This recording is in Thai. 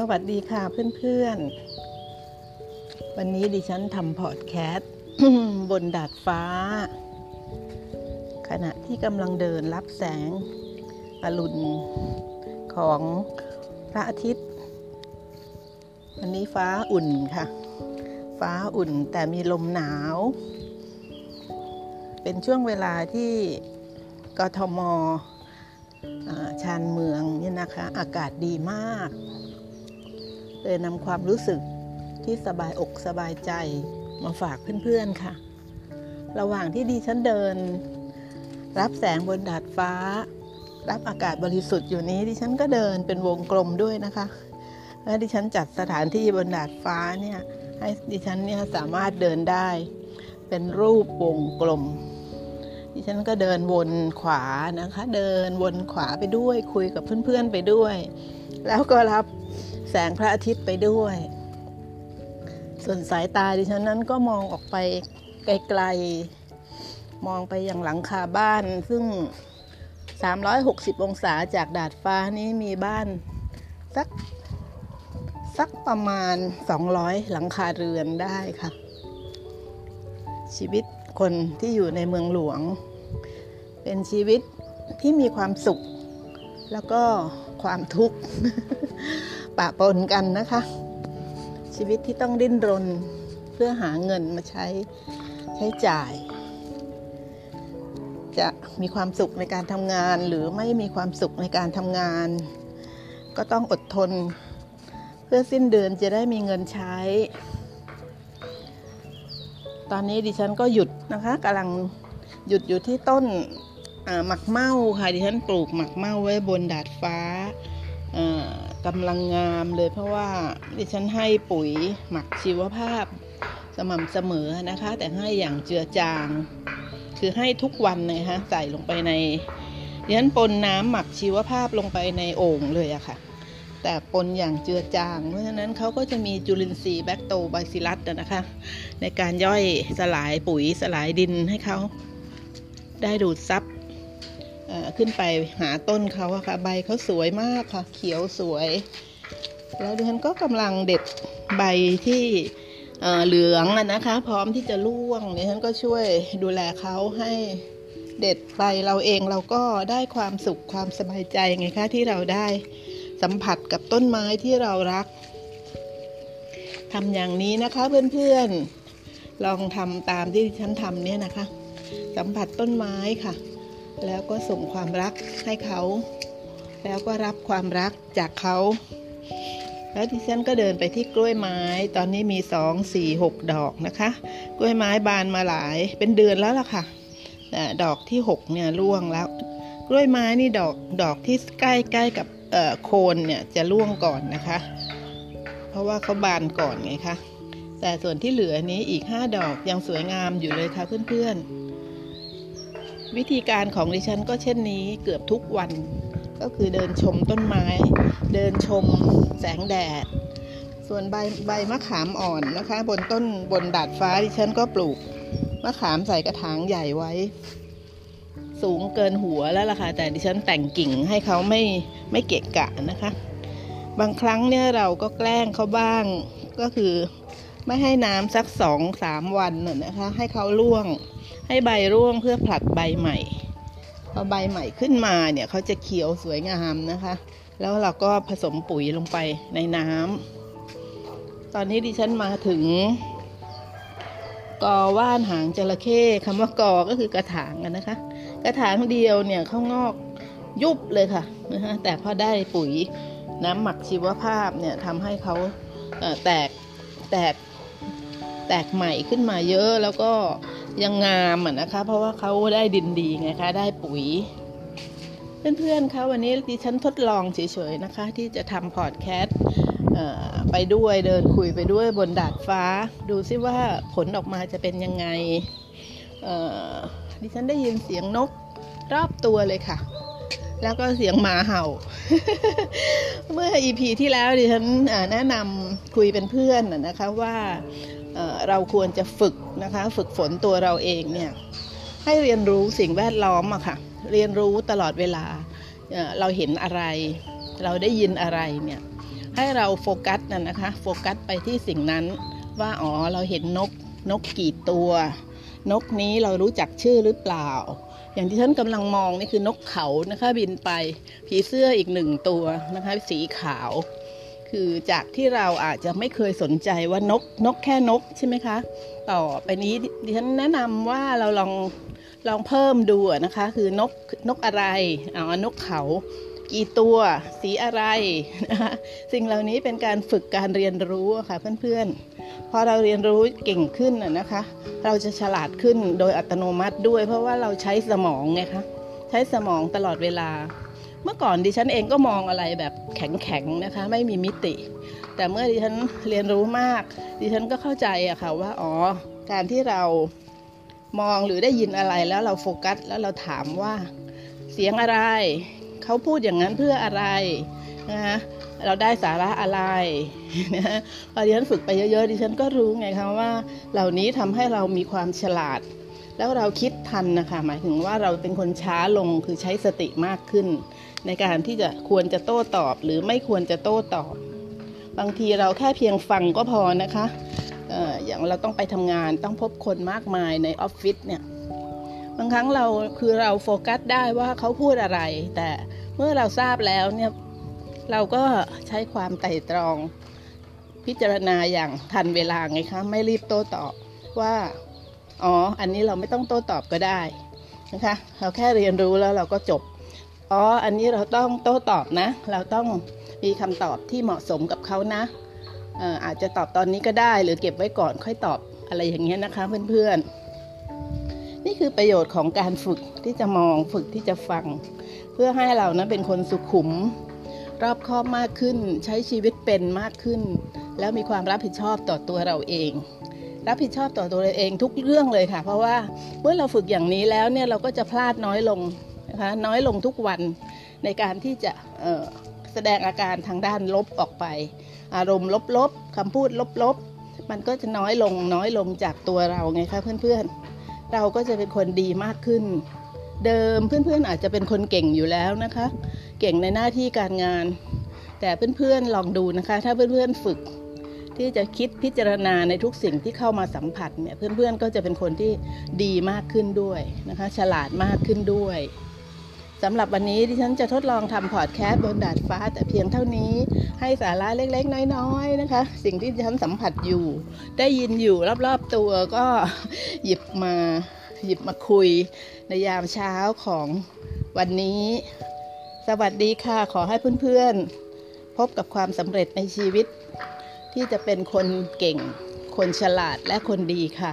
สวัสดีค่ะเพื่อนๆ วันนี้ดิฉันทำพอดแคสต์บนดาดฟ้า ขณะที่กำลังเดินรับแสงอรุณของพระอาทิตย์ วันนี้ฟ้าอุ่นค่ะ ฟ้าอุ่นแต่มีลมหนาว เป็นช่วงเวลาที่กทมชานเมืองเนี่ยนะคะ อากาศดีมาก เลยนำความรู้สึกที่สบายอกสบายใจมาฝากเพื่อนๆค่ะ ระหว่างที่ดีฉันเดิน รับแสงบนดาดฟ้า รับอากาศบริสุทธิ์อยู่นี้ดิฉันก็เดินเป็นวงกลมด้วยนะคะและดิฉันจัดสถานที่บนดาดฟ้าเนี่ยให้ดิฉันเนี่ยสามารถเดินได้ เป็นรูปวงกลม ดิฉันก็เดินวนขวานะคะ เดินวนขวาไปด้วย คุยกับเพื่อนๆไปด้วย แล้วก็รับ แสงพระอาทิตย์ไปด้วย ส่วนสายตาดิฉันนั้นก็มองออกไปไกลๆ มองไปอย่างหลังคาบ้าน ซึ่ง 360 องศาจากดาดฟ้านี้มีบ้านสักสักประมาณ 200 หลังคาเรือนได้ค่ะ ชีวิตคนที่อยู่ในเมืองหลวง เป็นชีวิตที่มีความสุข แล้วก็ความทุกข์ ปะปนกันนะคะ ชีวิตที่ต้องดิ้นรนเพื่อหาเงินมาใช้ใช้จ่าย จะมีความสุขในการทำงานหรือไม่มีความสุขในการทำงาน ก็ต้องอดทน เพื่อสิ้นเดือนจะได้มีเงินใช้ ตอนนี้ดิฉันก็หยุดนะคะกำลังหยุดอยู่ที่ต้นหมักเมาค่ะดิฉันปลูกหมักเมาไว้บนดาดฟ้า กำลังงามเลยเพราะว่าดิฉันให้ปุ๋ยหมักชีวภาพสม่ำเสมอนะคะ แต่ให้อย่างเจือจาง คือให้ทุกวันนะคะใส่ลงไปในดิฉันปนน้ำหมักชีวภาพลงไปในโอ่งเลยอะคะ่ะ แต่ปนอย่างเจือจาง เพราะฉะนั้นเขาก็จะมีจุลินทรีย์แบคโตไบซิลัสนะคะ ในการย่อยสลายปุ๋ยสลายดินให้เขาได้ดูดซับ ขึ้นไปหาต้นเขาอะค่ะ ใบเขาสวยมากค่ะ เขียวสวย แล้วดิฉันก็กำลังเด็ดใบที่เหลืองนะคะ พร้อมที่จะร่วงดิฉันก็ช่วยดูแลเขาให้เด็ดใบเราเองเราก็ได้ความสุขความสบายใจไงคะที่เราได้สัมผัสกับต้นไม้ที่เรารักทำอย่างนี้นะคะเพื่อนๆลองทำตามที่ฉันทำเนี่ยนะคะ สัมผัสต้นไม้ค่ะ แล้วก็ส่งความรักให้เขา แล้วก็รับความรักจากเขา แล้วดิฉันก็เดินไปที่กล้วยไม้ ตอนนี้มีสองสี่หกดอกนะคะ กล้วยไม้บานมาหลายเป็นเดือนแล้วล่ะค่ะดอกที่หกเนี่ยร่วงแล้ว กล้วยไม้นี่ดอกดอกที่ใกล้ใกล้กับโคนเนี่ยจะร่วงก่อนนะคะ เพราะว่าเขาบานก่อนไงคะแต่ส่วนที่เหลือนี้อีกห้าดอกยังสวยงามอยู่เลยค่ะเพื่อนๆ วิธีการของดิฉันก็เช่นนี้เกือบทุกวัน ก็คือเดินชมต้นไม้ เดินชมแสงแดด ส่วนใบใบมะขามอ่อนนะคะ บนต้นบนดาดฟ้าดิฉันก็ปลูกมะขามใส่กระถางใหญ่ไว้ สูงเกินหัวแล้วล่ะค่ะแต่ดิฉันแต่งกิ่งให้เขาไม่ไม่เกะกะนะคะ บางครั้งเนี่ยเราก็แกล้งเขาบ้างก็คือไม่ให้น้ำสักสองสามวันนะคะ ให้เขาล่วง ให้ใบร่วงเพื่อผลัดใบใหม่ พอใบใหม่ขึ้นมาเนี่ยเขาจะเขียวสวยงามนะคะ แล้วเราก็ผสมปุ๋ยลงไปในน้ำตอนนี้ดิฉันมาถึง กอว่านหางจระเข้คำว่ากอก็คือกระถางกันนะคะ กระถางเดียวเนี่ยเขางอกยุบเลยค่ะนะคะแต่พอได้ปุ๋ยน้ำหมักชีวภาพเนี่ยทำให้เขาแตกแตกแตกใหม่ขึ้นมาเยอะแล้วก็ ยังงามอะนะคะ เพราะว่าเขาได้ดินดีไงคะได้ปุ๋ย เพื่อนๆคะวันนี้ดิฉันทดลองเฉยๆนะคะ ที่จะทำพอดแคสต์ไปด้วยเดินคุยไปด้วยบนดาดฟ้า ดูซิว่าผลออกมาจะเป็นยังไงดิฉันได้ยินเสียงนกรอบตัวเลยค่ะ แล้วก็เสียงหมาเห่า เมื่อ EP ที่แล้วดิฉันแนะนำคุยเป็นเพื่อนนะคะว่าเราควรจะฝึกนะคะ ฝึกฝนตัวเราเองเนี่ยให้เรียนรู้สิ่งแวดล้อมอะค่ะ เรียนรู้ตลอดเวลาเราเห็นอะไร เราได้ยินอะไรเนี่ยให้เราโฟกัสน่ะนะคะโฟกัสไปที่สิ่งนั้นว่าอ๋อเราเห็นนกนกกี่ตัว นกนี้เรารู้จักชื่อหรือเปล่า อย่างที่ท่านกำลังมองนี่คือนกเขานะคะบินไปผีเสื้ออีกหนึ่งตัวนะคะสีขาว คือจากที่เราอาจจะไม่เคยสนใจว่านกนกแค่นกใช่ไหมคะ ต่อไปนี้ดิฉันแนะนำว่าเราลองลองเพิ่มดูนะคะ คือนกนกอะไรเอานกเขา กี่ตัวสีอะไรนะคะสิ่งเหล่านี้เป็นการฝึกการเรียนรู้ค่ะเพื่อนๆพอเราเรียนรู้เก่งขึ้นนะนะคะ เราจะฉลาดขึ้นโดยอัตโนมัติด้วย เพราะว่าเราใช้สมองไงคะใช้สมองตลอดเวลา เมื่อก่อนดิฉันเองก็มองอะไรแบบแข็งๆนะคะ ไม่มีมิติ แต่เมื่อดิฉันเรียนรู้มาก ดิฉันก็เข้าใจอะค่ะว่าอ๋อการที่เรามองหรือได้ยินอะไรแล้วเราโฟกัสแล้วเราถามว่าเสียงอะไร เขาพูดอย่างนั้นเพื่ออะไรนะคะเราได้สาระอะไรนะพอดิฉันฝึกไปเยอะๆดิฉันก็รู้ไงคะว่า เหล่านี้ทำให้เรามีความฉลาด แล้วเราคิดทันนะคะ หมายถึงว่าเราเป็นคนช้าลงคือใช้สติมากขึ้น ในการที่จะควรจะโต้ตอบ หรือไม่ควรจะโต้ตอบ บางทีเราแค่เพียงฟังก็พอนะคะอย่างเราต้องไปทำงานต้องพบคนมากมายในออฟฟิศเนี่ยบางครั้งเราคือเราโฟกัสได้ว่าเขาพูดอะไรแต่ เมื่อเราทราบแล้วเนี่ยเราก็ใช้ความไตร่ตรองพิจารณาอย่างทันเวลาไงคะ ไม่รีบโต้ตอบว่า อ๋อ อันนี้เราไม่ต้องโต้ตอบก็ได้นะคะ เราแค่เรียนรู้แล้วเราก็จบ อ๋อ อันนี้เราต้องโต้ตอบนะ เราต้องมีคำตอบที่เหมาะสมกับเขานะเอ่ออาจจะตอบตอนนี้ก็ได้ หรือเก็บไว้ก่อนค่อยตอบอะไรอย่างเงี้ยนะคะเพื่อนๆ นี่คือประโยชน์ของการฝึกที่จะมองฝึกที่จะฟัง เพื่อให้เรานะเป็นคนสุขุม รอบคอบมากขึ้น ใช้ชีวิตเป็นมากขึ้น แล้วมีความรับผิดชอบต่อตัวเราเอง รับผิดชอบต่อตัวเราเองทุกเรื่องเลยค่ะ เพราะว่าเมื่อเราฝึกอย่างนี้แล้วเนี่ยเราก็จะพลาดน้อยลงนะคะน้อยลงทุกวันในการที่จะแสดงอาการทางด้านลบออกไป อารมณ์ลบๆคำพูดลบๆ มันก็จะน้อยลงน้อยลงจากตัวเราไงคะเพื่อนๆ เราก็จะเป็นคนดีมากขึ้น เดิมเพื่อนๆอาจจะเป็นคนเก่งอยู่แล้วนะคะ เก่งในหน้าที่การงาน แต่เพื่อนๆลองดูนะคะ ถ้าเพื่อนๆฝึก ที่จะคิดพิจารณาในทุกสิ่งที่เข้ามาสัมผัสเนี่ยเพื่อนๆก็จะเป็นคนที่ดีมากขึ้นด้วยนะคะ ฉลาดมากขึ้นด้วยสำหรับวันนี้ดิฉันจะทดลองทำพอดแคสต์บนดาดฟ้า แต่เพียงเท่านี้ให้สาระเล็กๆ น้อยๆนะคะ สิ่งที่ดิฉันสัมผัสอยู่ ได้ยินอยู่รอบๆตัวก็หยิบมา หยิบมาคุยในยามเช้าของวันนี้ สวัสดีค่ะขอให้เพื่อนๆ พบกับความสำเร็จในชีวิต ที่จะเป็นคนเก่ง คนฉลาดและคนดีค่ะ